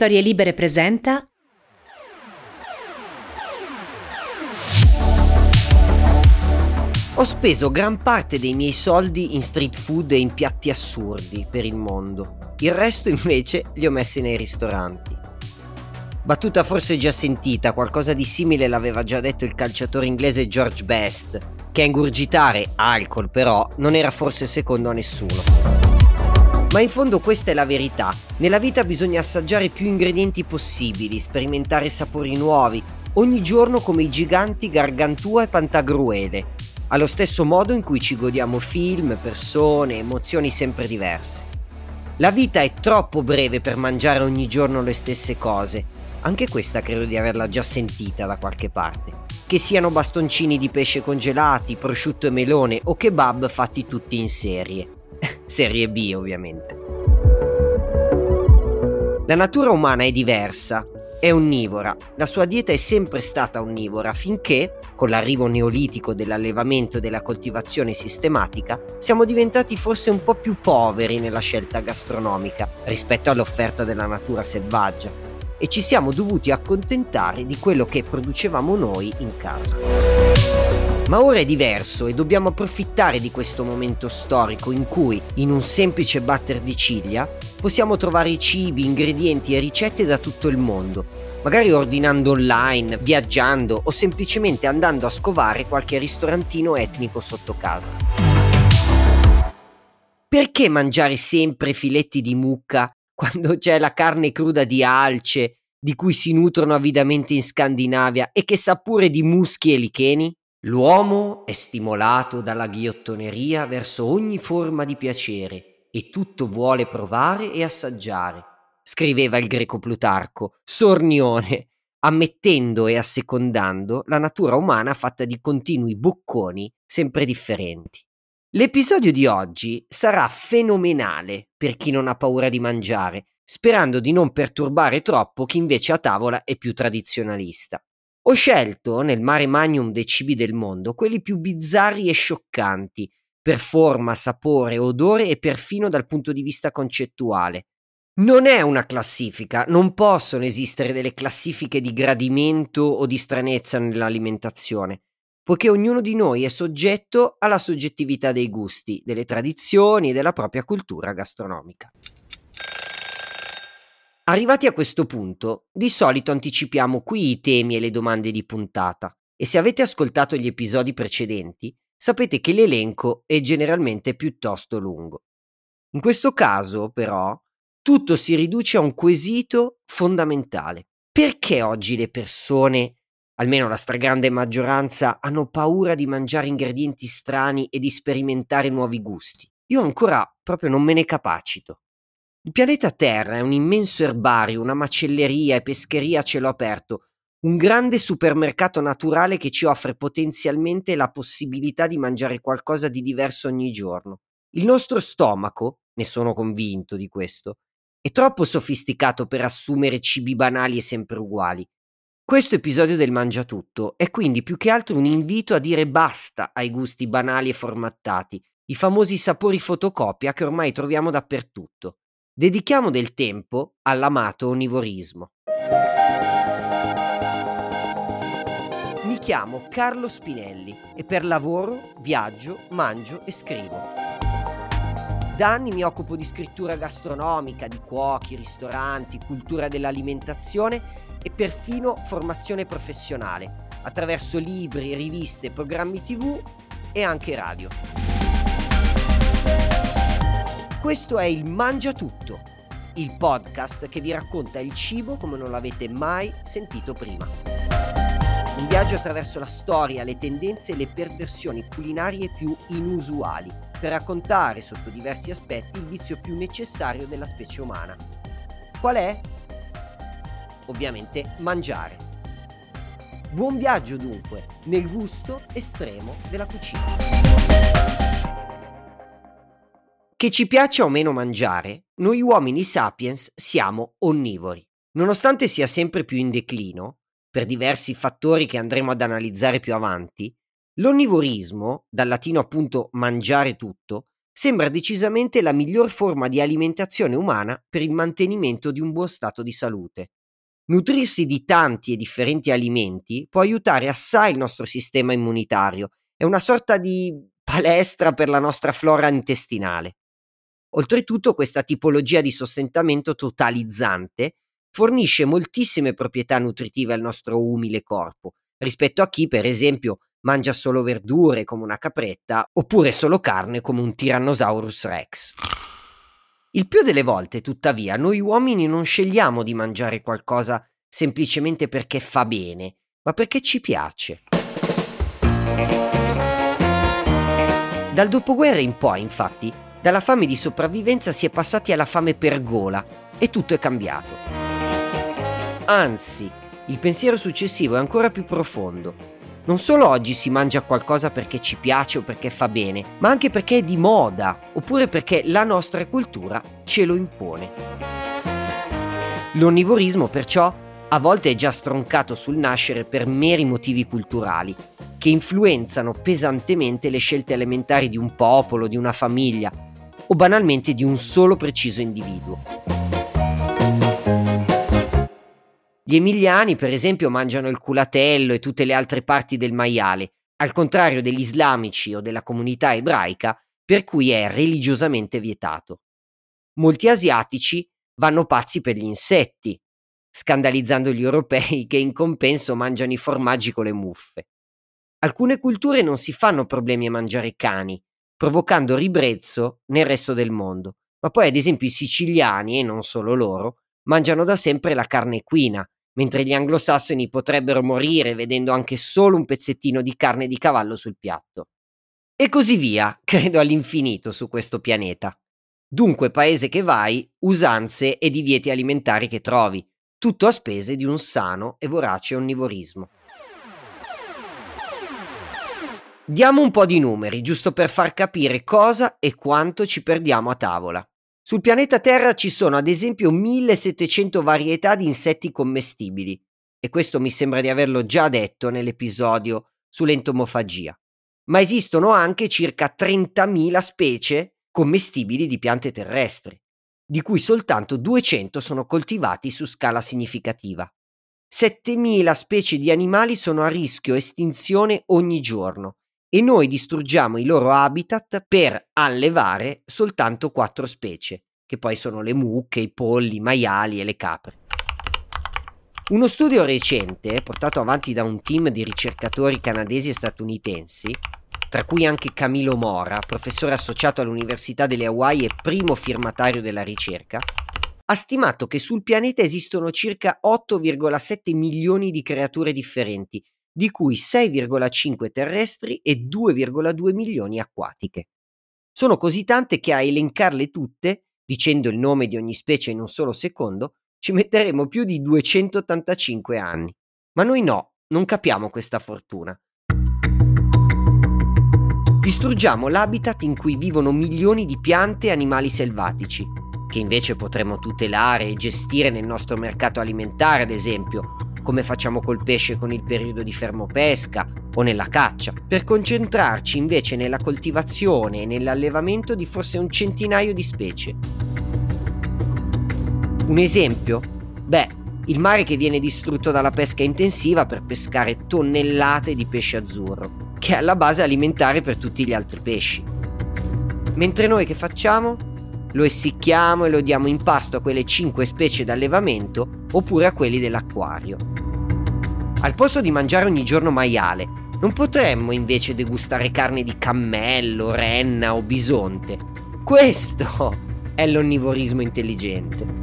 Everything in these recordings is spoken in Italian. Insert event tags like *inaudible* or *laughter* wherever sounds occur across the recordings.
Storie Libere presenta Ho speso gran parte dei miei soldi in street food e in piatti assurdi per il mondo. Il resto invece li ho messi nei ristoranti. Battuta forse già sentita, qualcosa di simile l'aveva già detto il calciatore inglese George Best, che a ingurgitare alcol però non era forse secondo a nessuno. Ma in fondo questa è la verità. Nella vita bisogna assaggiare più ingredienti possibili, sperimentare sapori nuovi, ogni giorno come i giganti Gargantua e Pantagruele, allo stesso modo in cui ci godiamo film, persone, emozioni sempre diverse. La vita è troppo breve per mangiare ogni giorno le stesse cose. Anche questa credo di averla già sentita da qualche parte. Che siano bastoncini di pesce congelati, prosciutto e melone o kebab fatti tutti in serie *laughs* serie B ovviamente. La natura umana è diversa, è onnivora, la sua dieta è sempre stata onnivora finché, con l'arrivo neolitico dell'allevamento e della coltivazione sistematica, siamo diventati forse un po' più poveri nella scelta gastronomica rispetto all'offerta della natura selvaggia e ci siamo dovuti accontentare di quello che producevamo noi in casa. Ma ora è diverso e dobbiamo approfittare di questo momento storico in cui, in un semplice batter di ciglia, possiamo trovare cibi, ingredienti e ricette da tutto il mondo, magari ordinando online, viaggiando o semplicemente andando a scovare qualche ristorantino etnico sotto casa. Perché mangiare sempre filetti di mucca quando c'è la carne cruda di alce, di cui si nutrono avidamente in Scandinavia e che sa pure di muschi e licheni? L'uomo è stimolato dalla ghiottoneria verso ogni forma di piacere e tutto vuole provare e assaggiare, scriveva il greco Plutarco, sornione, ammettendo e assecondando la natura umana fatta di continui bocconi sempre differenti. L'episodio di oggi sarà fenomenale per chi non ha paura di mangiare, sperando di non perturbare troppo chi invece a tavola è più tradizionalista. Ho scelto, nel mare magnum dei cibi del mondo, quelli più bizzarri e scioccanti, per forma, sapore, odore e perfino dal punto di vista concettuale. Non è una classifica, non possono esistere delle classifiche di gradimento o di stranezza nell'alimentazione, poiché ognuno di noi è soggetto alla soggettività dei gusti, delle tradizioni e della propria cultura gastronomica. Arrivati a questo punto, di solito anticipiamo qui i temi e le domande di puntata e se avete ascoltato gli episodi precedenti, sapete che l'elenco è generalmente piuttosto lungo. In questo caso, però, tutto si riduce a un quesito fondamentale. Perché oggi le persone, almeno la stragrande maggioranza, hanno paura di mangiare ingredienti strani e di sperimentare nuovi gusti? Io ancora proprio non me ne capacito. Il pianeta Terra è un immenso erbario, una macelleria e pescheria a cielo aperto, un grande supermercato naturale che ci offre potenzialmente la possibilità di mangiare qualcosa di diverso ogni giorno. Il nostro stomaco, ne sono convinto di questo, è troppo sofisticato per assumere cibi banali e sempre uguali. Questo episodio del Mangiatutto è quindi più che altro un invito a dire basta ai gusti banali e formattati, i famosi sapori fotocopia che ormai troviamo dappertutto. Dedichiamo del tempo all'amato onnivorismo. Mi chiamo Carlo Spinelli e per lavoro viaggio, mangio e scrivo. Da anni mi occupo di scrittura gastronomica, di cuochi, ristoranti, cultura dell'alimentazione e perfino formazione professionale, attraverso libri, riviste, programmi tv e anche radio. Questo è il Mangia Tutto, il podcast che vi racconta il cibo come non l'avete mai sentito prima. Un viaggio attraverso la storia, le tendenze e le perversioni culinarie più inusuali, per raccontare sotto diversi aspetti il vizio più necessario della specie umana. Qual è? Ovviamente mangiare. Buon viaggio dunque nel gusto estremo della cucina. Che ci piaccia o meno mangiare, noi uomini sapiens siamo onnivori. Nonostante sia sempre più in declino, per diversi fattori che andremo ad analizzare più avanti, l'onnivorismo, dal latino appunto mangiare tutto, sembra decisamente la miglior forma di alimentazione umana per il mantenimento di un buon stato di salute. Nutrirsi di tanti e differenti alimenti può aiutare assai il nostro sistema immunitario, è una sorta di palestra per la nostra flora intestinale. Oltretutto questa tipologia di sostentamento totalizzante fornisce moltissime proprietà nutritive al nostro umile corpo, rispetto a chi, per esempio, mangia solo verdure come una capretta oppure solo carne come un Tyrannosaurus rex. Il più delle volte, tuttavia, noi uomini non scegliamo di mangiare qualcosa semplicemente perché fa bene, ma perché ci piace. Dal dopoguerra in poi, infatti, dalla fame di sopravvivenza si è passati alla fame per gola e tutto è cambiato. Anzi, il pensiero successivo è ancora più profondo. Non solo oggi si mangia qualcosa perché ci piace o perché fa bene, ma anche perché è di moda, oppure perché la nostra cultura ce lo impone. L'onnivorismo perciò a volte è già stroncato sul nascere per meri motivi culturali, che influenzano pesantemente le scelte elementari di un popolo, di una famiglia o banalmente di un solo preciso individuo. Gli emiliani, per esempio, mangiano il culatello e tutte le altre parti del maiale, al contrario degli islamici o della comunità ebraica, per cui è religiosamente vietato. Molti asiatici vanno pazzi per gli insetti, scandalizzando gli europei che in compenso mangiano i formaggi con le muffe. Alcune culture non si fanno problemi a mangiare cani, provocando ribrezzo nel resto del mondo, ma poi ad esempio i siciliani, e non solo loro, mangiano da sempre la carne equina, mentre gli anglosassoni potrebbero morire vedendo anche solo un pezzettino di carne di cavallo sul piatto. E così via, *laughs* credo all'infinito su questo pianeta. Dunque, paese che vai, usanze e divieti alimentari che trovi, tutto a spese di un sano e vorace onnivorismo. Diamo un po' di numeri, giusto per far capire cosa e quanto ci perdiamo a tavola. Sul pianeta Terra ci sono ad esempio 1700 varietà di insetti commestibili, e questo mi sembra di averlo già detto nell'episodio sull'entomofagia. Ma esistono anche circa 30.000 specie commestibili di piante terrestri di cui soltanto 200 sono coltivati su scala significativa. 7.000 specie di animali sono a rischio estinzione ogni giorno e noi distruggiamo i loro habitat per allevare soltanto 4 specie, che poi sono le mucche, i polli, i maiali e le capre. Uno studio recente, portato avanti da un team di ricercatori canadesi e statunitensi, tra cui anche Camilo Mora, professore associato all'Università delle Hawaii e primo firmatario della ricerca, ha stimato che sul pianeta esistono circa 8,7 milioni di creature differenti, di cui 6,5 terrestri e 2,2 milioni acquatiche. Sono così tante che a elencarle tutte, dicendo il nome di ogni specie in un solo secondo, ci metteremo più di 285 anni. Ma noi no, non capiamo questa fortuna. Distruggiamo l'habitat in cui vivono milioni di piante e animali selvatici, che invece potremmo tutelare e gestire nel nostro mercato alimentare, ad esempio, come facciamo col pesce con il periodo di fermopesca o nella caccia, per concentrarci invece nella coltivazione e nell'allevamento di forse un centinaio di specie. Un esempio? Beh, il mare che viene distrutto dalla pesca intensiva per pescare tonnellate di pesce azzurro che è alla base alimentare per tutti gli altri pesci. Mentre noi che facciamo? Lo essicchiamo e lo diamo in pasto a quelle 5 specie d'allevamento oppure a quelli dell'acquario. Al posto di mangiare ogni giorno maiale, non potremmo invece degustare carne di cammello, renna o bisonte. Questo è l'onnivorismo intelligente.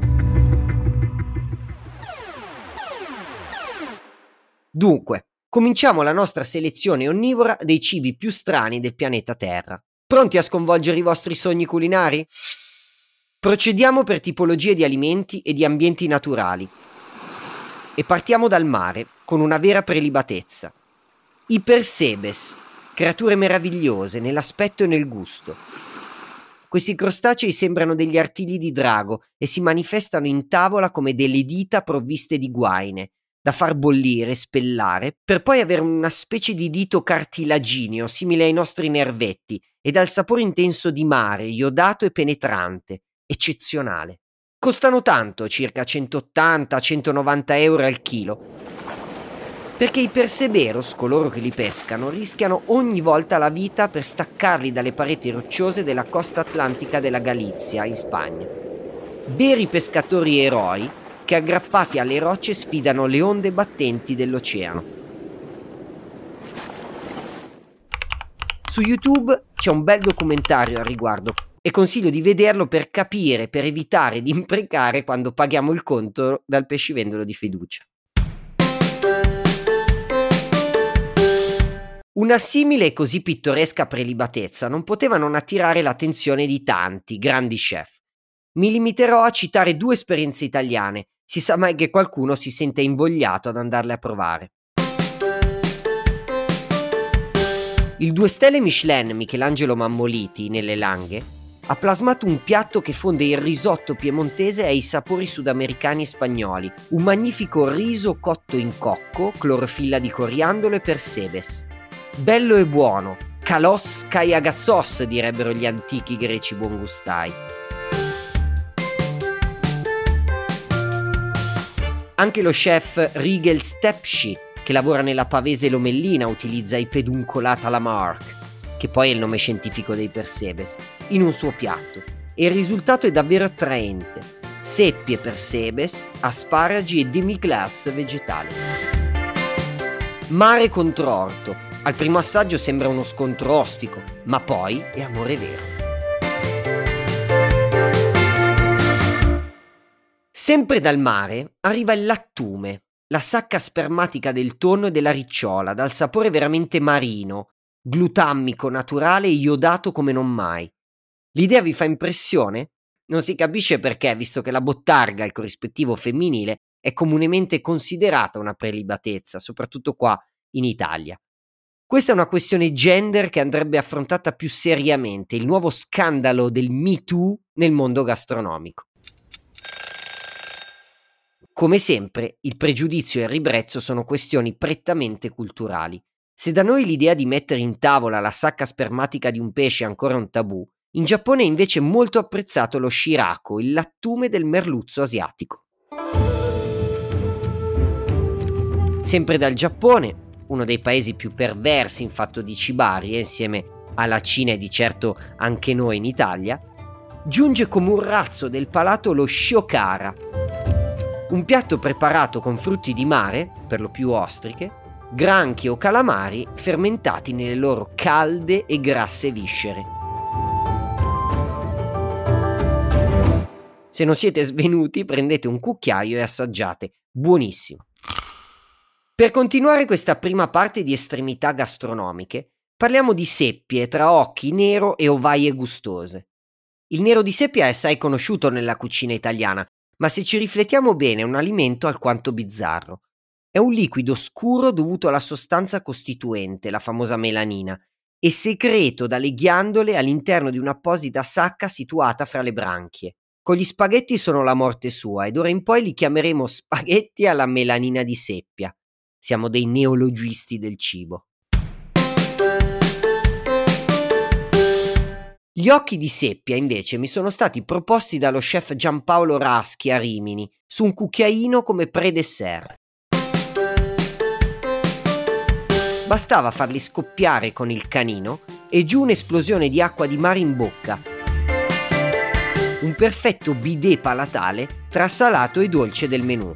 Dunque, cominciamo la nostra selezione onnivora dei cibi più strani del pianeta Terra. Pronti a sconvolgere i vostri sogni culinari? Procediamo per tipologie di alimenti e di ambienti naturali. E partiamo dal mare, con una vera prelibatezza. I persebes, creature meravigliose nell'aspetto e nel gusto. Questi crostacei sembrano degli artigli di drago e si manifestano in tavola come delle dita provviste di guaine, da far bollire, spellare, per poi avere una specie di dito cartilagineo simile ai nostri nervetti e dal sapore intenso di mare, iodato e penetrante, eccezionale. Costano tanto, circa 180-190 euro al chilo, perché i perseveros, coloro che li pescano, rischiano ogni volta la vita per staccarli dalle pareti rocciose della costa atlantica della Galizia, in Spagna. Veri pescatori eroi che aggrappati alle rocce sfidano le onde battenti dell'oceano. Su YouTube c'è un bel documentario al riguardo e consiglio di vederlo per capire, per evitare di imprecare quando paghiamo il conto dal pescivendolo di fiducia. Una simile e così pittoresca prelibatezza non poteva non attirare l'attenzione di tanti grandi chef. Mi limiterò a citare due esperienze italiane, si sa mai che qualcuno si sente invogliato ad andarle a provare. Il due stelle Michelin Michelangelo Mammoliti, nelle Langhe, ha plasmato un piatto che fonde il risotto piemontese ai sapori sudamericani e spagnoli, un magnifico riso cotto in cocco, clorofilla di coriandolo e persebes. Bello e buono, kalos kaiagazzos direbbero gli antichi greci buongustai. Anche lo chef Rigel Stepschi, che lavora nella pavese lomellina, utilizza i peduncolata Lamarck, che poi è il nome scientifico dei persebes, in un suo piatto. E il risultato è davvero attraente. Seppie persebes, asparagi e demi-glace vegetale. Mare controrto, al primo assaggio sembra uno scontro ostico, ma poi è amore vero. Sempre dal mare arriva il lattume, la sacca spermatica del tonno e della ricciola, dal sapore veramente marino, glutammico naturale iodato come non mai. L'idea vi fa impressione? Non si capisce perché, visto che la bottarga, il corrispettivo femminile, è comunemente considerata una prelibatezza, soprattutto qua in Italia. Questa è una questione gender che andrebbe affrontata più seriamente, il nuovo scandalo del Me Too nel mondo gastronomico. Come sempre, il pregiudizio e il ribrezzo sono questioni prettamente culturali. Se da noi l'idea di mettere in tavola la sacca spermatica di un pesce è ancora un tabù, in Giappone è invece molto apprezzato lo shirako, il lattume del merluzzo asiatico. Sempre dal Giappone, uno dei paesi più perversi in fatto di cibarie, insieme alla Cina e di certo anche noi in Italia, giunge come un razzo del palato lo shiokara, un piatto preparato con frutti di mare, per lo più ostriche, granchi o calamari fermentati nelle loro calde e grasse viscere. Se non siete svenuti, prendete un cucchiaio e assaggiate. Buonissimo. Per continuare questa prima parte di estremità gastronomiche, parliamo di seppie tra occhi nero e ovaie gustose. Il nero di seppia è assai conosciuto nella cucina italiana, ma se ci riflettiamo bene è un alimento alquanto bizzarro. È un liquido scuro dovuto alla sostanza costituente, la famosa melanina, e secreto dalle ghiandole all'interno di un'apposita sacca situata fra le branchie. Con gli spaghetti sono la morte sua ed ora in poi li chiameremo spaghetti alla melanina di seppia. Siamo dei neologisti del cibo. Gli occhi di seppia invece mi sono stati proposti dallo chef Giampaolo Raschi a Rimini su un cucchiaino come pre-dessert. Bastava farli scoppiare con il canino e giù un'esplosione di acqua di mare in bocca. Un perfetto bidet palatale tra salato e dolce del menù.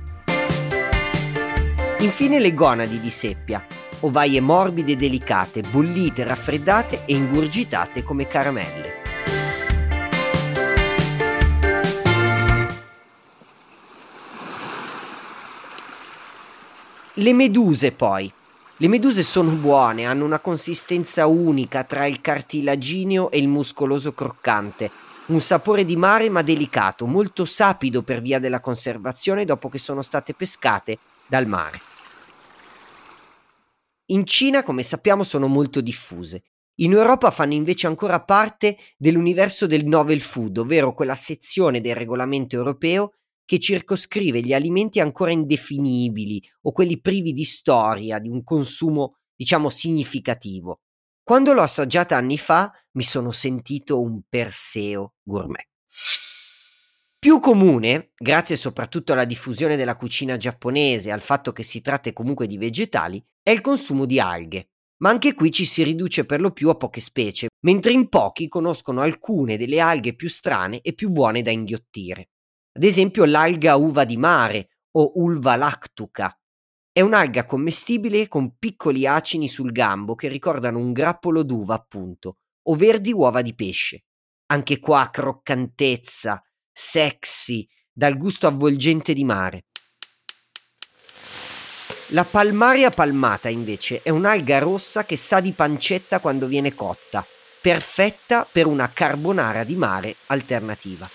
Infine le gonadi di seppia, ovaie morbide e delicate, bollite, raffreddate e ingurgitate come caramelle. Le meduse poi. Le meduse sono buone, hanno una consistenza unica tra il cartilagineo e il muscoloso croccante, un sapore di mare ma delicato, molto sapido per via della conservazione dopo che sono state pescate dal mare. In Cina, come sappiamo, sono molto diffuse. In Europa fanno invece ancora parte dell'universo del novel food, ovvero quella sezione del regolamento europeo che circoscrive gli alimenti ancora indefinibili o quelli privi di storia, di un consumo, diciamo, significativo. Quando l'ho assaggiata anni fa mi sono sentito un Perseo gourmet. Più comune, grazie soprattutto alla diffusione della cucina giapponese e al fatto che si tratti comunque di vegetali, è il consumo di alghe. Ma anche qui ci si riduce per lo più a poche specie, mentre in pochi conoscono alcune delle alghe più strane e più buone da inghiottire ad esempio l'alga uva di mare o Ulva lactuca. È un'alga commestibile con piccoli acini sul gambo che ricordano un grappolo d'uva, appunto, o verdi uova di pesce. Anche qua croccantezza, sexy, dal gusto avvolgente di mare. La palmaria palmata invece è un'alga rossa che sa di pancetta quando viene cotta, perfetta per una carbonara di mare alternativa.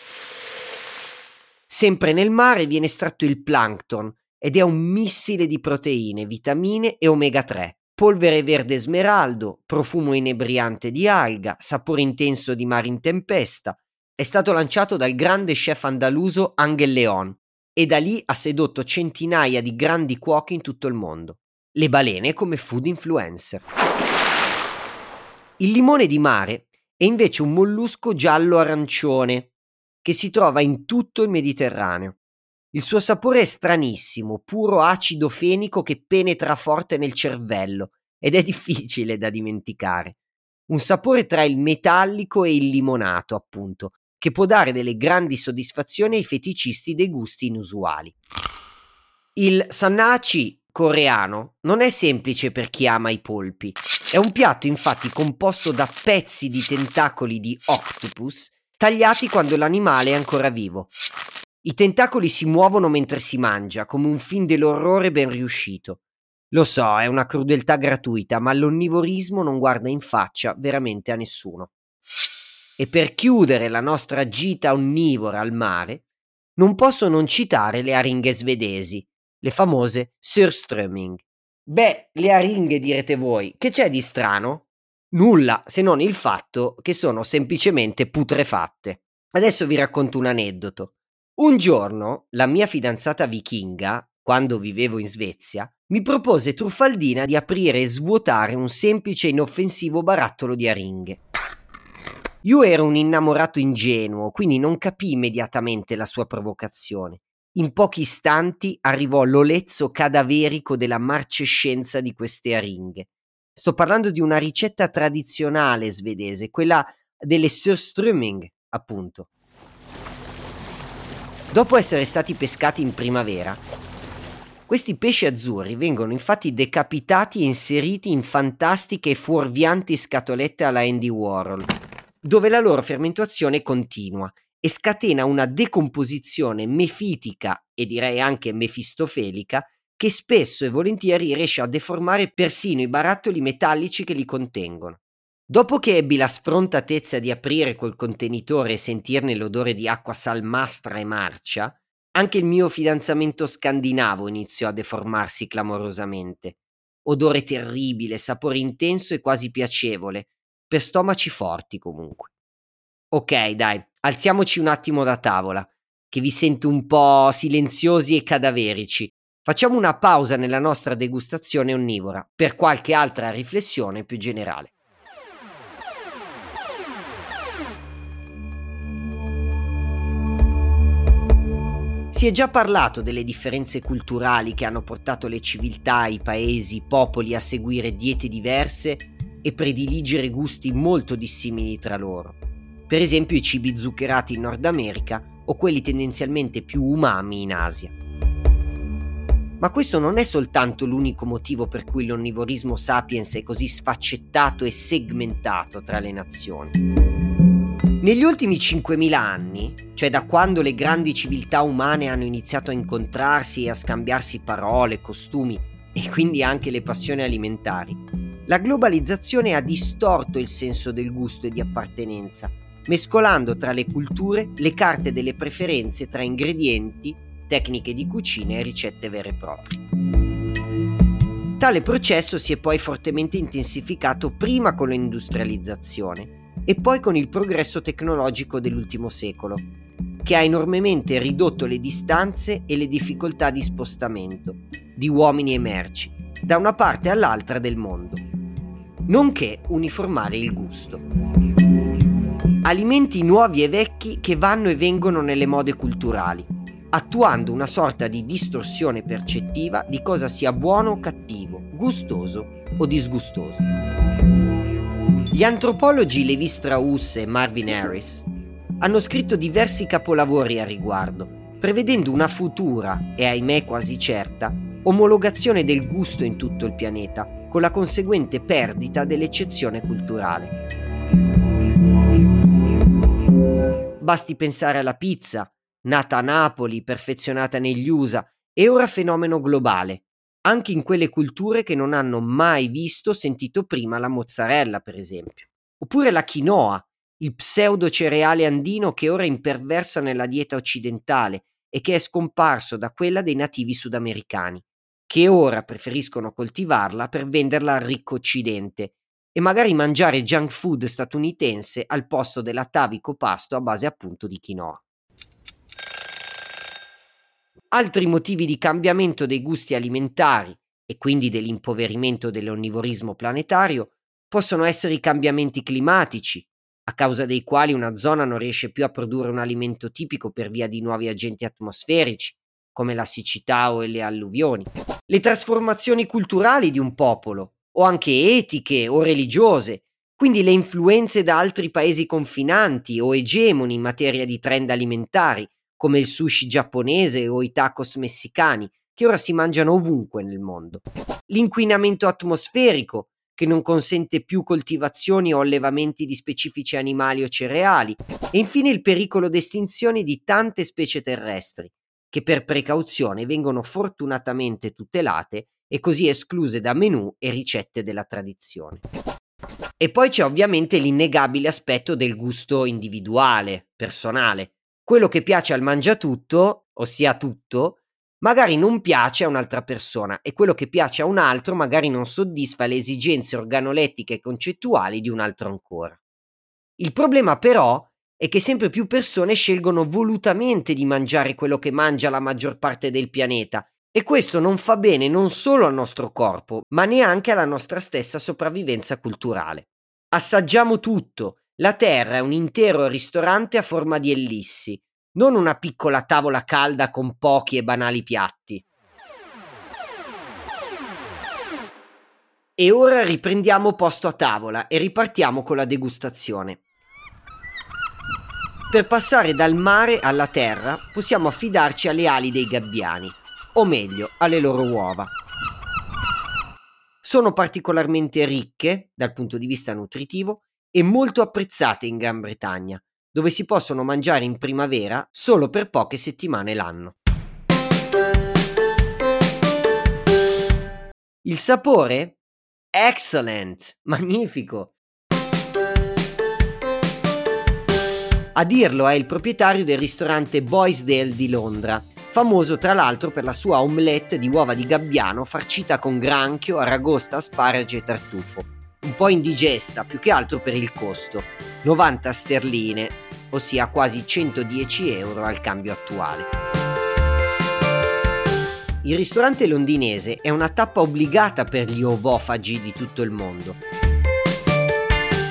Sempre nel mare viene estratto il plankton ed è un missile di proteine, vitamine e omega 3. Polvere verde smeraldo, profumo inebriante di alga, sapore intenso di mare in tempesta. È stato lanciato dal grande chef andaluso Angel Leon e da lì ha sedotto centinaia di grandi cuochi in tutto il mondo. Le balene come food influencer. Il limone di mare è invece un mollusco giallo-arancione che si trova in tutto il Mediterraneo. Il suo sapore è stranissimo, puro acido fenico che penetra forte nel cervello ed è *laughs* difficile da dimenticare. Un sapore tra il metallico e il limonato, appunto, che può dare delle grandi soddisfazioni ai feticisti dei gusti inusuali. Il sannachi coreano non è semplice per chi ama i polpi. È un piatto infatti composto da pezzi di tentacoli di octopus tagliati quando l'animale è ancora vivo. I tentacoli si muovono mentre si mangia, come un film dell'orrore ben riuscito. Lo so, è una crudeltà gratuita, ma l'onnivorismo non guarda in faccia veramente a nessuno. E per chiudere la nostra gita onnivora al mare, non posso non citare le aringhe svedesi, le famose Surströmming. Beh, le aringhe direte voi, che c'è di strano? Nulla, se non il fatto che sono semplicemente putrefatte. Adesso vi racconto un aneddoto. Un giorno la mia fidanzata vichinga, quando vivevo in Svezia, mi propose truffaldina di aprire e svuotare un semplice e inoffensivo barattolo di aringhe. Io ero un innamorato ingenuo, quindi non capii immediatamente la sua provocazione. In pochi istanti arrivò l'olezzo cadaverico della marcescenza di queste aringhe. Sto parlando di una ricetta tradizionale svedese, quella delle surströmming, appunto. Dopo essere stati pescati in primavera, questi pesci azzurri vengono infatti decapitati e inseriti in fantastiche e fuorvianti scatolette alla Andy Warhol, dove la loro fermentazione continua e scatena una decomposizione mefitica e direi anche mefistofelica che spesso e volentieri riesce a deformare persino i barattoli metallici che li contengono. Dopo che ebbi la sfrontatezza di aprire quel contenitore e sentirne l'odore di acqua salmastra e marcia, anche il mio fidanzamento scandinavo iniziò a deformarsi clamorosamente. Odore terribile, sapore intenso e quasi piacevole, per stomaci forti comunque. Ok, dai, alziamoci un attimo da tavola, che vi sento un po' silenziosi e cadaverici, Facciamo una pausa nella nostra degustazione onnivora per qualche altra riflessione più generale. Si è già parlato delle differenze culturali che hanno portato le civiltà, i paesi, i popoli a seguire diete diverse e prediligere gusti molto dissimili tra loro. Per esempio i cibi zuccherati in Nord America o quelli tendenzialmente più umami in Asia. Ma questo non è soltanto l'unico motivo per cui l'onnivorismo sapiens è così sfaccettato e segmentato tra le nazioni. Negli ultimi 5.000 anni, cioè da quando le grandi civiltà umane hanno iniziato a incontrarsi e a scambiarsi parole, costumi e quindi anche le passioni alimentari, la globalizzazione ha distorto il senso del gusto e di appartenenza, mescolando tra le culture le carte delle preferenze tra ingredienti, tecniche di cucina e ricette vere e proprie. Tale processo si è poi fortemente intensificato prima con l'industrializzazione e poi con il progresso tecnologico dell'ultimo secolo. che ha enormemente ridotto le distanze e le difficoltà di spostamento di uomini e merci da una parte all'altra del mondo, nonché uniformare il gusto. Alimenti nuovi e vecchi che vanno e vengono nelle mode culturali, attuando una sorta di distorsione percettiva di cosa sia buono o cattivo, gustoso o disgustoso. Gli antropologi Levi Strauss e Marvin Harris hanno scritto diversi capolavori a riguardo, prevedendo una futura, e ahimè quasi certa, omologazione del gusto in tutto il pianeta, con la conseguente perdita dell'eccezione culturale. Basti pensare alla pizza, nata a Napoli, perfezionata negli USA e ora fenomeno globale, anche in quelle culture che non hanno mai visto o sentito prima la mozzarella, per esempio. Oppure la quinoa, il pseudo cereale andino che ora imperversa nella dieta occidentale e che è scomparso da quella dei nativi sudamericani, che ora preferiscono coltivarla per venderla al ricco occidente e magari mangiare junk food statunitense al posto dell'atavico pasto a base appunto di quinoa. Altri motivi di cambiamento dei gusti alimentari e quindi dell'impoverimento dell'onnivorismo planetario possono essere i cambiamenti climatici, a causa dei quali una zona non riesce più a produrre un alimento tipico per via di nuovi agenti atmosferici, come la siccità o le alluvioni. Le trasformazioni culturali di un popolo, o anche etiche o religiose, quindi le influenze da altri paesi confinanti o egemoni in materia di trend alimentari, come il sushi giapponese o i tacos messicani, che ora si mangiano ovunque nel mondo. L'inquinamento atmosferico, che non consente più coltivazioni o allevamenti di specifici animali o cereali, e infine il pericolo d'estinzione di tante specie terrestri, che per precauzione vengono fortunatamente tutelate e così escluse da menù e ricette della tradizione. E poi c'è ovviamente l'innegabile aspetto del gusto individuale, personale. Quello che piace al mangiatutto, ossia tutto, magari non piace a un'altra persona e quello che piace a un altro magari non soddisfa le esigenze organolettiche e concettuali di un altro ancora. Il problema però è che sempre più persone scelgono volutamente di mangiare quello che mangia la maggior parte del pianeta e questo non fa bene non solo al nostro corpo, ma neanche alla nostra stessa sopravvivenza culturale. Assaggiamo tutto. La Terra è un intero ristorante a forma di ellissi, non una piccola tavola calda con pochi e banali piatti. E ora riprendiamo posto a tavola e ripartiamo con la degustazione. Per passare dal mare alla terra possiamo affidarci alle ali dei gabbiani, o meglio, alle loro uova. Sono particolarmente ricche dal punto di vista nutritivo e molto apprezzate in Gran Bretagna, dove si possono mangiare in primavera solo per poche settimane l'anno. Il sapore? Excellent, *laughs* magnifico. A dirlo è il proprietario del ristorante Boysdale di Londra, famoso tra l'altro per la sua omelette di uova di gabbiano farcita con granchio, aragosta, asparagi e tartufo. Un po' indigesta, più che altro per il costo, 90 sterline, ossia quasi 110 euro al cambio attuale. Il ristorante londinese è una tappa obbligata per gli ovofagi di tutto il mondo.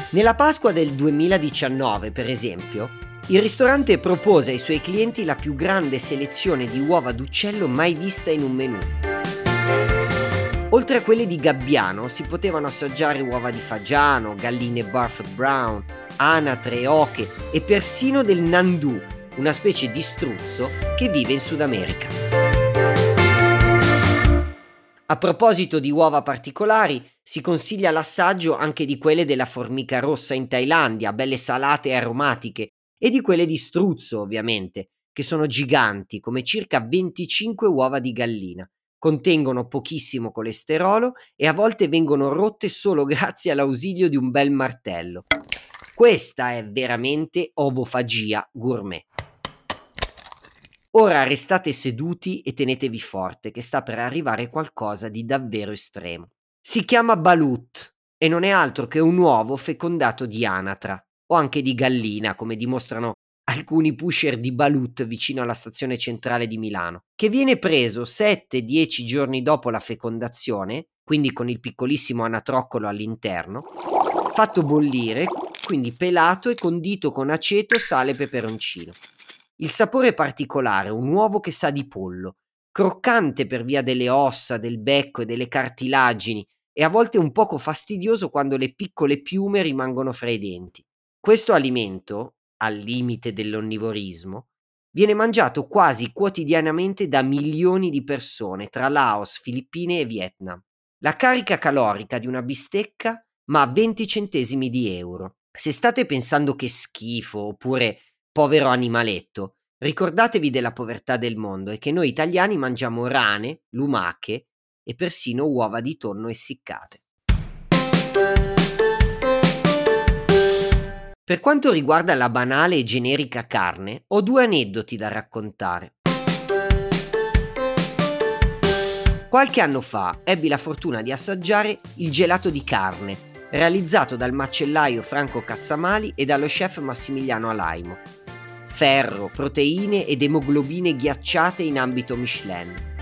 Nella Pasqua del 2019, per esempio, il ristorante propose ai suoi clienti la più grande selezione di uova d'uccello mai vista in un menù. Oltre a quelle di gabbiano si potevano assaggiare uova di fagiano, galline Barford Brown, anatre, oche e persino del nandù, una specie di struzzo che vive in Sud America. A proposito di uova particolari, si consiglia l'assaggio anche di quelle della formica rossa in Thailandia, belle salate e aromatiche, e di quelle di struzzo, ovviamente, che sono giganti, come circa 25 uova di gallina. Contengono pochissimo colesterolo e a volte vengono rotte solo *laughs* grazie all'ausilio di un bel martello. Questa è veramente ovofagia gourmet. Ora restate seduti e tenetevi forte che sta per arrivare qualcosa di davvero estremo. Si chiama balut e non è altro che un uovo fecondato di anatra o anche di gallina, come dimostrano alcuni pusher di Balut vicino alla stazione centrale di Milano, che viene preso 7-10 giorni dopo la fecondazione, quindi con il piccolissimo anatroccolo all'interno, fatto bollire, quindi pelato e condito con aceto, sale e peperoncino. Il sapore è particolare, un uovo che sa di pollo, croccante per via delle ossa, del becco e delle cartilagini e a volte un poco fastidioso quando le piccole piume rimangono fra i denti. Questo alimento, al limite dell'onnivorismo, viene mangiato quasi quotidianamente da milioni di persone tra Laos, Filippine e Vietnam. La carica calorica di una bistecca ma a 20 centesimi di euro. Se state pensando che schifo oppure povero animaletto, ricordatevi della povertà del mondo e che noi italiani mangiamo rane, lumache e persino uova di tonno essiccate. Per quanto riguarda la banale e generica carne, ho due aneddoti da raccontare. Qualche anno fa ebbi la fortuna di assaggiare il gelato di carne, realizzato dal macellaio Franco Cazzamali e dallo chef Massimiliano Alaimo. Ferro, proteine ed emoglobine ghiacciate in ambito Michelin.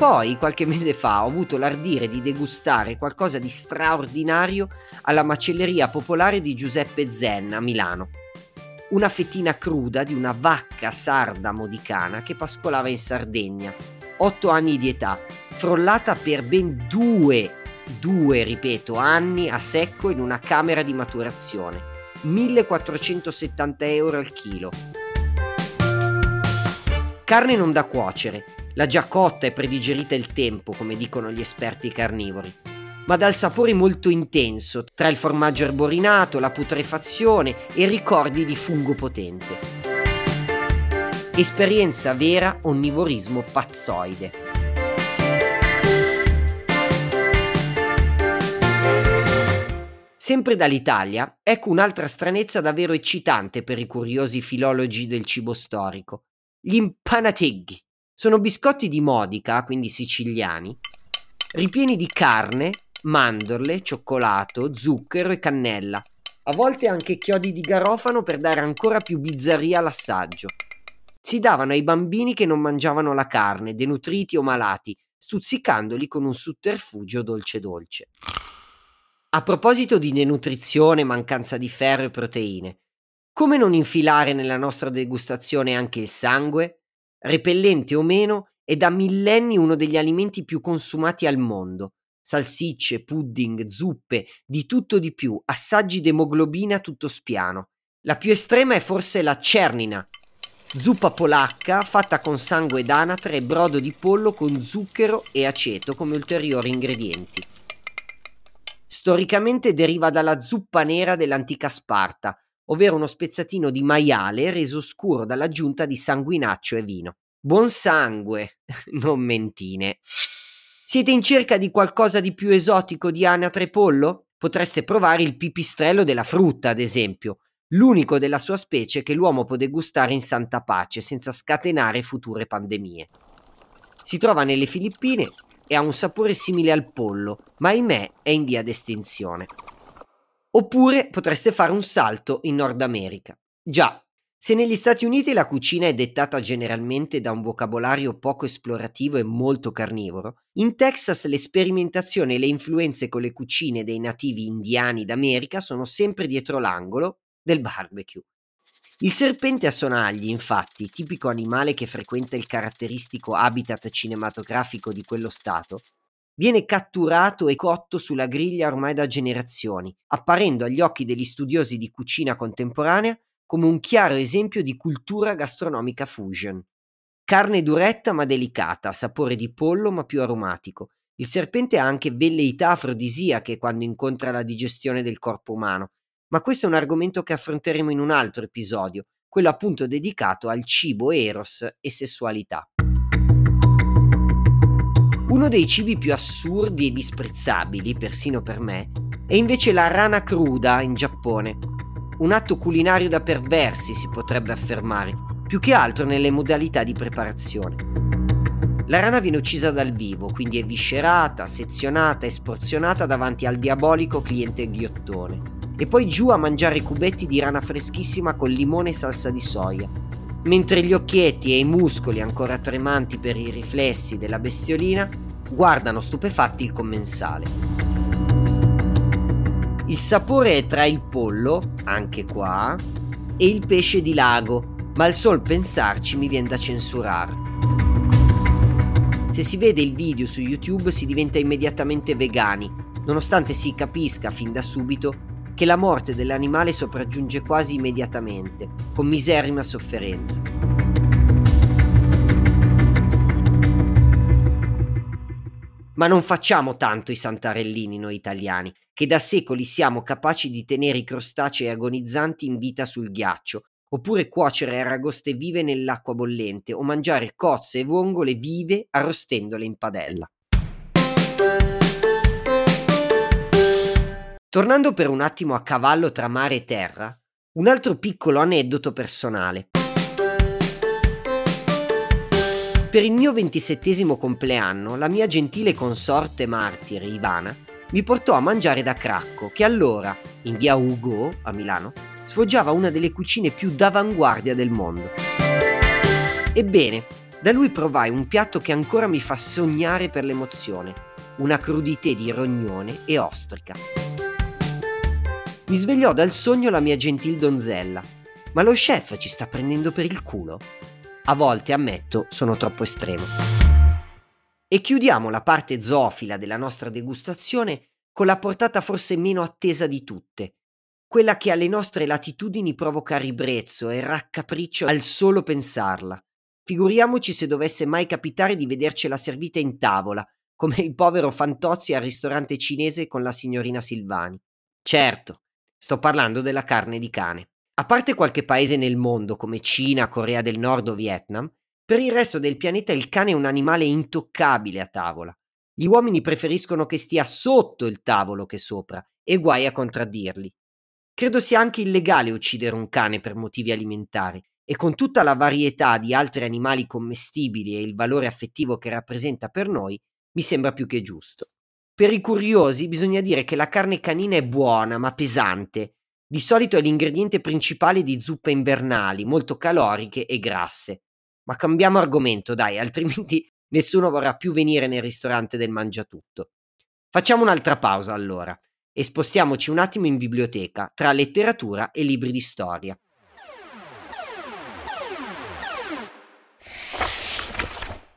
Poi, qualche mese fa, ho avuto l'ardire di degustare qualcosa di straordinario alla macelleria popolare di Giuseppe Zen a Milano. Una fettina cruda di una vacca sarda modicana che pascolava in Sardegna, 8 anni di età, frollata per ben due, due, ripeto, anni a secco in una camera di maturazione. 1470 euro al chilo. Carne non da cuocere, la già cotta e predigerita il tempo, come dicono gli esperti carnivori, ma dal sapore molto intenso, tra il formaggio erborinato, la putrefazione e ricordi di fungo potente. Esperienza vera onnivorismo pazzoide. Sempre dall'Italia, ecco un'altra stranezza davvero eccitante per i curiosi filologi del cibo storico. Gli impanateghi. Sono biscotti di Modica, quindi siciliani, ripieni di carne, mandorle, cioccolato, zucchero e cannella, a volte anche chiodi di garofano per dare ancora più bizzarria all'assaggio. Si davano ai bambini che non mangiavano la carne, denutriti o malati, stuzzicandoli con un sotterfugio dolce dolce. A proposito di denutrizione, mancanza di ferro e proteine, come non infilare nella nostra degustazione anche il sangue? Repellente o meno, è da millenni uno degli alimenti più consumati al mondo. Salsicce, pudding, zuppe, di tutto di più, assaggi d'emoglobina tutto spiano. La più estrema è forse la cernina, zuppa polacca fatta con sangue d'anatre e brodo di pollo con zucchero e aceto come ulteriori ingredienti. Storicamente deriva dalla zuppa nera dell'antica Sparta, ovvero uno spezzatino di maiale reso scuro dall'aggiunta di sanguinaccio e vino. Buon sangue, *laughs* non mentine. Siete in cerca di qualcosa di più esotico di anatre pollo? Potreste provare il pipistrello della frutta, ad esempio, l'unico della sua specie che l'uomo può degustare in santa pace senza scatenare future pandemie. Si trova nelle Filippine e ha un sapore simile al pollo, ma ahimè è in via d'estinzione. Oppure potreste fare un salto in Nord America. Già, se negli Stati Uniti la cucina è dettata generalmente da un vocabolario poco esplorativo e molto carnivoro, in Texas le sperimentazioni e le influenze con le cucine dei nativi indiani d'America sono sempre dietro l'angolo del barbecue. Il serpente a sonagli, infatti, tipico animale che frequenta il caratteristico habitat cinematografico di quello stato, viene catturato e cotto sulla griglia ormai da generazioni, apparendo agli occhi degli studiosi di cucina contemporanea come un chiaro esempio di cultura gastronomica fusion. Carne duretta ma delicata, sapore di pollo ma più aromatico. Il serpente ha anche velleità afrodisiache quando incontra la digestione del corpo umano, ma questo è un argomento che affronteremo in un altro episodio, quello appunto dedicato al cibo eros e sessualità. Uno dei cibi più assurdi e disprezzabili, persino per me, è invece la rana cruda in Giappone. Un atto culinario da perversi, si potrebbe affermare, più che altro nelle modalità di preparazione. La rana viene uccisa dal vivo, quindi è viscerata, sezionata e sporzionata davanti al diabolico cliente ghiottone. e poi giù a mangiare cubetti di rana freschissima con limone e salsa di soia, mentre gli occhietti e i muscoli ancora tremanti per i riflessi della bestiolina guardano stupefatti il commensale. Il sapore è tra il pollo, anche qua, e il pesce di lago, ma al sol pensarci mi viene da censurare. Se si vede il video su YouTube si diventa immediatamente vegani, nonostante si capisca fin da subito che la morte dell'animale sopraggiunge quasi immediatamente, con miserrima sofferenza. Ma non facciamo tanto i santarellini noi italiani, che da secoli siamo capaci di tenere i crostacei agonizzanti in vita sul ghiaccio, oppure cuocere aragoste vive nell'acqua bollente o mangiare cozze e vongole vive arrostendole in padella. Tornando per un attimo a cavallo tra mare e terra, un altro piccolo aneddoto personale. Per il mio ventisettesimo compleanno, la mia gentile consorte martire Ivana mi portò a mangiare da Cracco, che allora, in via Ugo, a Milano, sfoggiava una delle cucine più d'avanguardia del mondo. Ebbene, da lui provai un piatto che ancora mi fa sognare per l'emozione, una crudité di rognone e ostrica. Mi svegliò dal sogno la mia gentil donzella. Ma lo chef ci sta prendendo per il culo? A volte, ammetto, sono troppo estremo. E chiudiamo la parte zoofila della nostra degustazione con la portata forse meno attesa di tutte, quella che alle nostre latitudini provoca ribrezzo e raccapriccio al solo pensarla. Figuriamoci se dovesse mai capitare di vedercela servita in tavola, come il povero Fantozzi al ristorante cinese con la signorina Silvani. Certo, Sto parlando della carne di cane. A parte qualche paese nel mondo come Cina, Corea del Nord o Vietnam, per il resto del pianeta il cane è un animale intoccabile a tavola. Gli uomini preferiscono che stia sotto il tavolo che sopra, e guai a contraddirli. Credo sia anche illegale uccidere un cane per motivi alimentari, e con tutta la varietà di altri animali commestibili e il valore affettivo che rappresenta per noi, mi sembra più che giusto. Per i curiosi bisogna dire che la carne canina è buona ma pesante. Di solito è l'ingrediente principale di zuppe invernali, molto caloriche e grasse. Ma cambiamo argomento, dai, altrimenti *laughs* nessuno vorrà più venire nel ristorante del Mangiatutto. Facciamo un'altra pausa allora e spostiamoci un attimo in biblioteca, tra letteratura e libri di storia.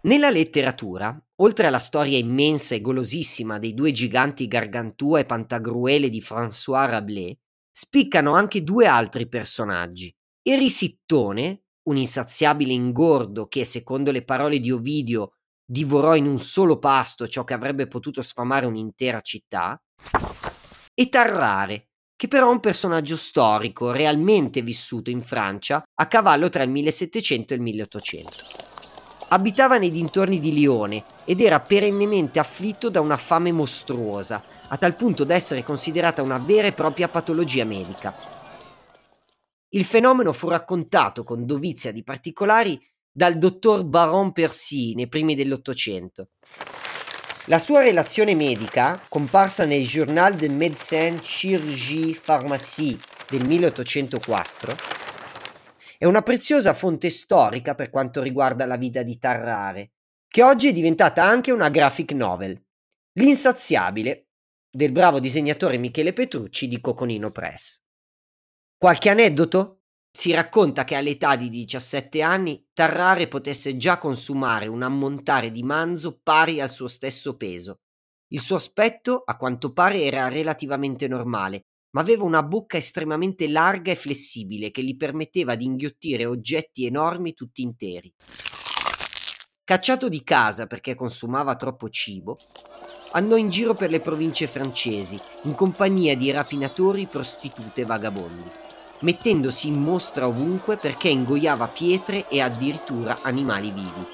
Nella letteratura, oltre alla storia immensa e golosissima dei due giganti Gargantua e Pantagruele di François Rabelais, spiccano anche due altri personaggi. Erisittone, un insaziabile ingordo che, secondo le parole di Ovidio, divorò in un solo pasto ciò che avrebbe potuto sfamare un'intera città, e Tarrare, che però è un personaggio storico realmente vissuto in Francia a cavallo tra il 1700 e il 1800. Abitava nei dintorni di Lione ed era perennemente afflitto da una fame mostruosa, a tal punto da essere considerata una vera e propria patologia medica. Il fenomeno fu raccontato con dovizia di particolari dal dottor Baron Percy nei primi dell'Ottocento. La sua relazione medica, comparsa nel Journal de Médecins Chirurgie Pharmacie del 1804, è una preziosa fonte storica per quanto riguarda la vita di Tarrare, che oggi è diventata anche una graphic novel. L'insaziabile del bravo disegnatore Michele Petrucci di Coconino Press. Qualche aneddoto? Si racconta che all'età di 17 anni Tarrare potesse già consumare un ammontare di manzo pari al suo stesso peso. Il suo aspetto, a quanto pare, era relativamente normale ma aveva una bocca estremamente larga e flessibile che gli permetteva di inghiottire oggetti enormi tutti interi. Cacciato di casa perché consumava troppo cibo, andò in giro per le province francesi in compagnia di rapinatori, prostitute e vagabondi, mettendosi in mostra ovunque perché ingoiava pietre e addirittura animali vivi.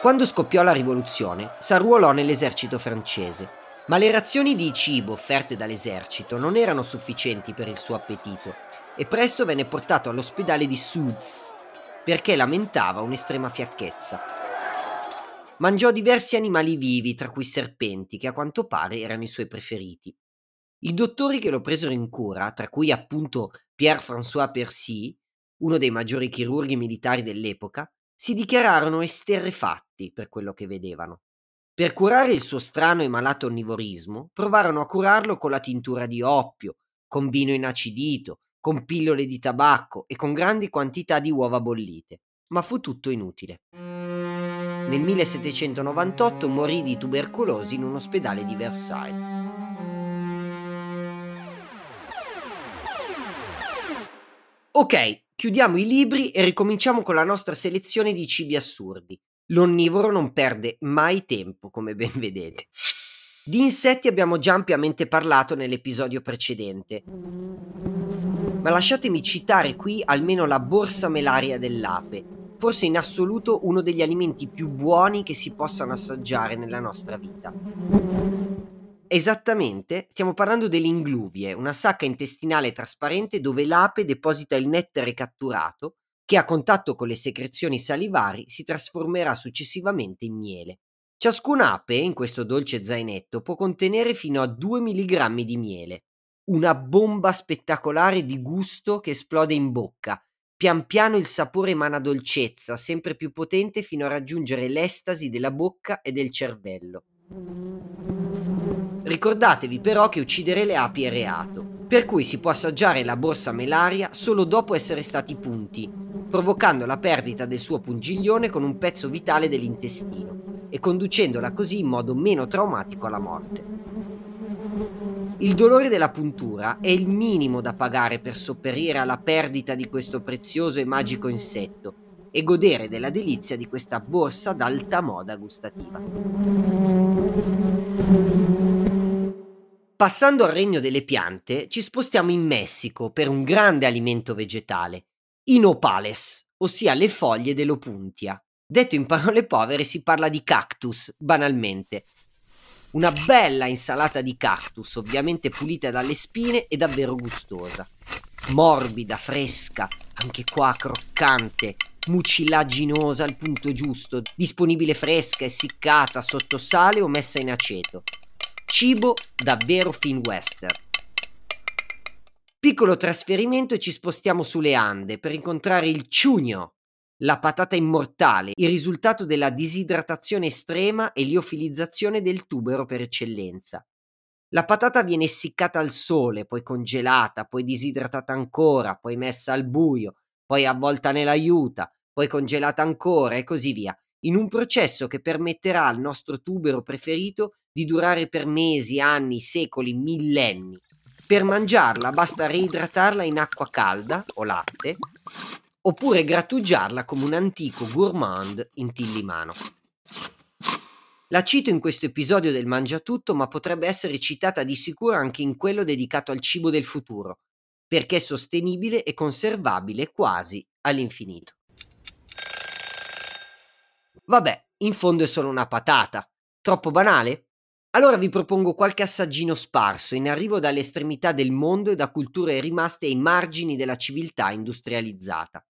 Quando scoppiò la rivoluzione, s'arruolò nell'esercito francese ma le razioni di cibo offerte dall'esercito non erano sufficienti per il suo appetito e presto venne portato all'ospedale di Suds perché lamentava un'estrema fiacchezza. Mangiò diversi animali vivi, tra cui serpenti, che a quanto pare erano i suoi preferiti. I dottori che lo presero in cura, tra cui appunto Pierre-François Percy, uno dei maggiori chirurghi militari dell'epoca, si dichiararono esterrefatti per quello che vedevano. Per curare il suo strano e malato onnivorismo, provarono a curarlo con la tintura di oppio, con vino inacidito, con pillole di tabacco e con grandi quantità di uova bollite, ma fu tutto inutile. Nel 1798 morì di tubercolosi in un ospedale di Versailles. Ok, chiudiamo i libri e ricominciamo con la nostra selezione di cibi assurdi. L'onnivoro non perde mai tempo, come ben vedete. Di insetti abbiamo già ampiamente parlato nell'episodio precedente, ma lasciatemi citare qui almeno la borsa melaria dell'ape, forse in assoluto uno degli alimenti più buoni che si possano assaggiare nella nostra vita. Esattamente, stiamo parlando dell'ingluvie, una sacca intestinale trasparente dove l'ape deposita il nettare catturato che a contatto con le secrezioni salivari si trasformerà successivamente in miele. Ciascun ape in questo dolce zainetto può contenere fino a 2 mg di miele, una bomba spettacolare di gusto che esplode in bocca. Pian piano il sapore emana dolcezza, sempre più potente fino a raggiungere l'estasi della bocca e del cervello. Ricordatevi però che uccidere le api è reato, per cui si può assaggiare la borsa melaria solo dopo essere stati punti, provocando la perdita del suo pungiglione con un pezzo vitale dell'intestino e conducendola così in modo meno traumatico alla morte. Il dolore della puntura è il minimo da pagare per sopperire alla perdita di questo prezioso e magico insetto e godere della delizia di questa borsa d'alta moda gustativa. Passando al regno delle piante, ci spostiamo in Messico per un grande alimento vegetale, i nopales, ossia le foglie dell'opuntia. Detto in parole povere si parla di cactus, banalmente. Una bella insalata di cactus, ovviamente pulita dalle spine e davvero gustosa. Morbida, fresca, anche qua croccante, mucillaginosa al punto giusto, disponibile fresca, essiccata, sotto sale o messa in aceto. Cibo davvero fin western. Piccolo trasferimento e ci spostiamo sulle Ande per incontrare il ciugno, la patata immortale, il risultato della disidratazione estrema e liofilizzazione del tubero per eccellenza. La patata viene essiccata al sole, poi congelata, poi disidratata ancora, poi messa al buio, poi avvolta nell'aiuta, poi congelata ancora e così via, in un processo che permetterà al nostro tubero preferito di durare per mesi, anni, secoli, millenni. Per mangiarla basta reidratarla in acqua calda o latte, oppure grattugiarla come un antico gourmand in tillimano. La cito in questo episodio del Mangiatutto, ma potrebbe essere citata di sicuro anche in quello dedicato al cibo del futuro, perché è sostenibile e conservabile quasi all'infinito. Vabbè, in fondo è solo una patata. Troppo banale? Allora vi propongo qualche assaggino sparso in arrivo dalle estremità del mondo e da culture rimaste ai margini della civiltà industrializzata.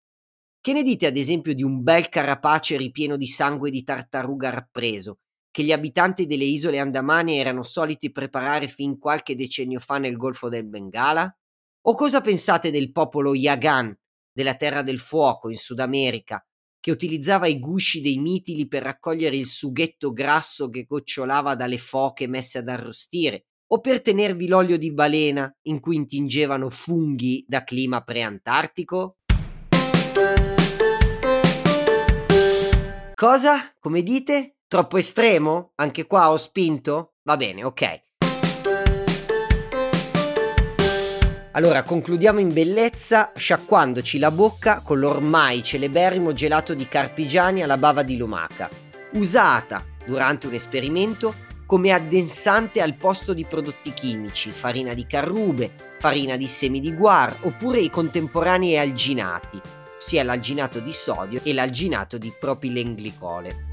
Che ne dite ad esempio di un bel carapace ripieno di sangue di tartaruga rappreso, che gli abitanti delle isole andamane erano soliti preparare fin qualche decennio fa nel Golfo del Bengala? O cosa pensate del popolo Yagan, della Terra del Fuoco in Sud America, che utilizzava i gusci dei mitili per raccogliere il sughetto grasso che gocciolava dalle foche messe ad arrostire, o per tenervi l'olio di balena in cui intingevano funghi da clima preantartico? Cosa? Come dite? Troppo estremo? Anche qua ho spinto? Va bene, ok. Allora, concludiamo in bellezza sciacquandoci la bocca con l'ormai celeberrimo gelato di Carpigiani alla bava di lumaca, usata durante un esperimento come addensante al posto di prodotti chimici, farina di carrube, farina di semi di guar oppure i contemporanei alginati, ossia l'alginato di sodio e l'alginato di propilenglicole.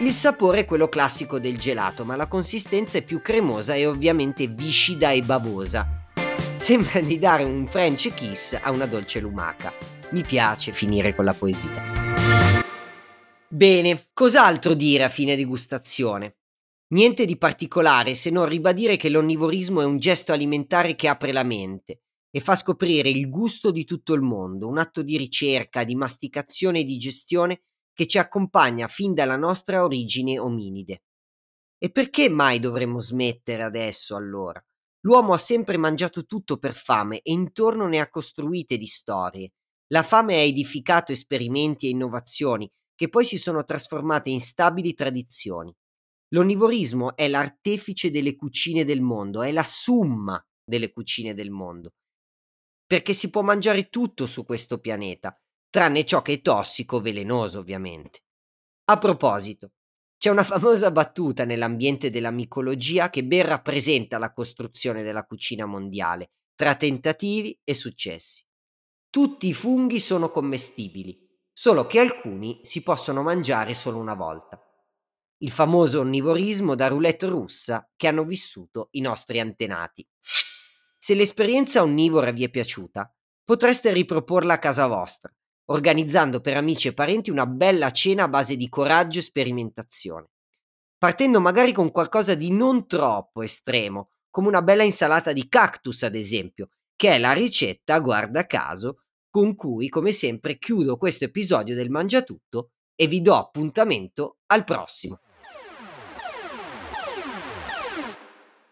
Il sapore è quello classico del gelato, ma la consistenza è più cremosa e ovviamente viscida e bavosa. Sembra di dare un French kiss a una dolce lumaca. Mi piace finire con la poesia. Bene, cos'altro dire a fine degustazione? Niente di particolare se non ribadire che l'onnivorismo è un gesto alimentare che apre la mente e fa scoprire il gusto di tutto il mondo, un atto di ricerca, di masticazione e di gestione che ci accompagna fin dalla nostra origine ominide. E perché mai dovremmo smettere adesso allora? L'uomo ha sempre mangiato tutto per fame e intorno ne ha costruite di storie. La fame ha edificato esperimenti e innovazioni che poi si sono trasformate in stabili tradizioni. L'onnivorismo è l'artefice delle cucine del mondo, è la summa delle cucine del mondo perché si può mangiare tutto su questo pianeta, tranne ciò che è tossico, velenoso ovviamente. A proposito, c'è una famosa battuta nell'ambiente della micologia che ben rappresenta la costruzione della cucina mondiale, tra tentativi e successi. Tutti i funghi sono commestibili, solo che alcuni si possono mangiare solo una volta. Il famoso onnivorismo da roulette russa che hanno vissuto i nostri antenati. Se l'esperienza onnivora vi è piaciuta, potreste riproporla a casa vostra, organizzando per amici e parenti una bella cena a base di coraggio e sperimentazione. Partendo magari con qualcosa di non troppo estremo, come una bella insalata di cactus, ad esempio, che è la ricetta, guarda caso, con cui, come sempre, chiudo questo episodio del Mangiatutto e vi do appuntamento al prossimo.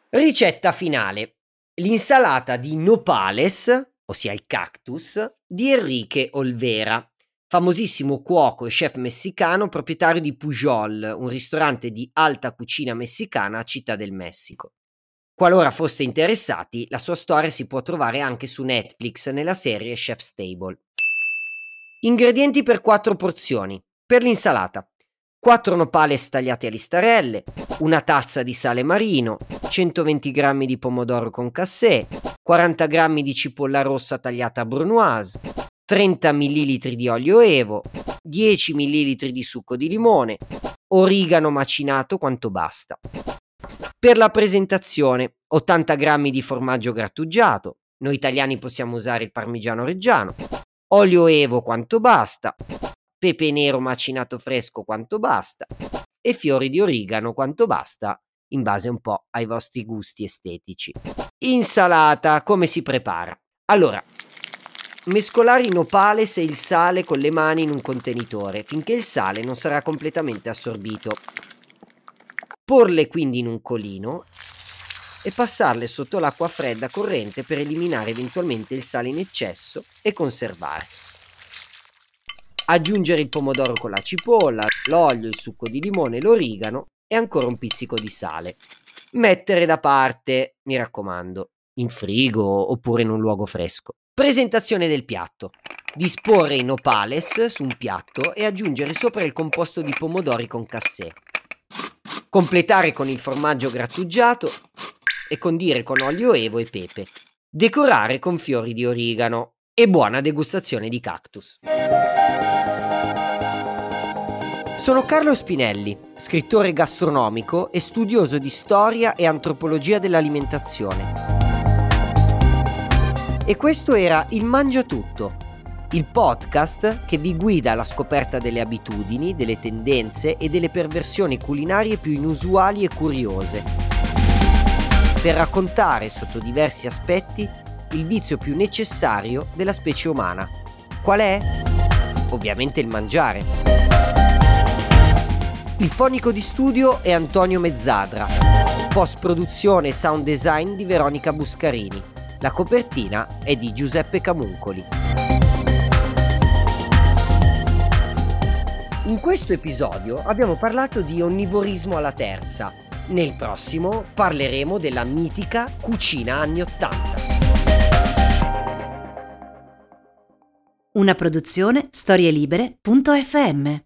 Ricetta finale. L'insalata di nopales, ossia il cactus, di Enrique Olvera, famosissimo cuoco e chef messicano proprietario di Pujol, un ristorante di alta cucina messicana a Città del Messico. Qualora foste interessati, la sua storia si può trovare anche su Netflix nella serie Chef's Table. Ingredienti per 4 porzioni. Per l'insalata: 4 nopales tagliati a listarelle, una tazza di sale marino, 120 g di pomodoro con cassè, 40 g di cipolla rossa tagliata a brunoise, 30 ml di olio evo, 10 ml di succo di limone, origano macinato quanto basta. Per la presentazione 80 g di formaggio grattugiato, noi italiani possiamo usare il parmigiano reggiano, olio evo quanto basta, pepe nero macinato fresco quanto basta e fiori di origano quanto basta in base un po' ai vostri gusti estetici. Insalata, come si prepara? Allora, mescolare i nopales e il sale con le mani in un contenitore finché il sale non sarà completamente assorbito. Porle quindi in un colino e passarle sotto l'acqua fredda corrente per eliminare eventualmente il sale in eccesso e conservare. Aggiungere il pomodoro con la cipolla, l'olio, il succo di limone l'origano e ancora un pizzico di sale. Mettere da parte, mi raccomando, in frigo oppure in un luogo fresco. Presentazione del piatto. Disporre i nopales su un piatto e aggiungere sopra il composto di pomodori con cassè. Completare con il formaggio grattugiato e condire con olio evo e pepe. Decorare con fiori di origano. E buona degustazione di cactus. Sono Carlo Spinelli, scrittore gastronomico e studioso di storia e antropologia dell'alimentazione. E questo era Il Mangia Tutto, il podcast che vi guida alla scoperta delle abitudini, delle tendenze e delle perversioni culinarie più inusuali e curiose, per raccontare sotto diversi aspetti il vizio più necessario della specie umana. Qual è? Ovviamente il mangiare. Il fonico di studio è Antonio Mezzadra. Post produzione e sound design di Veronica Buscarini. La copertina è di Giuseppe Camuncoli. In questo episodio abbiamo parlato di onnivorismo alla terza. Nel prossimo parleremo della mitica cucina anni 80. Una produzione storielibere.fm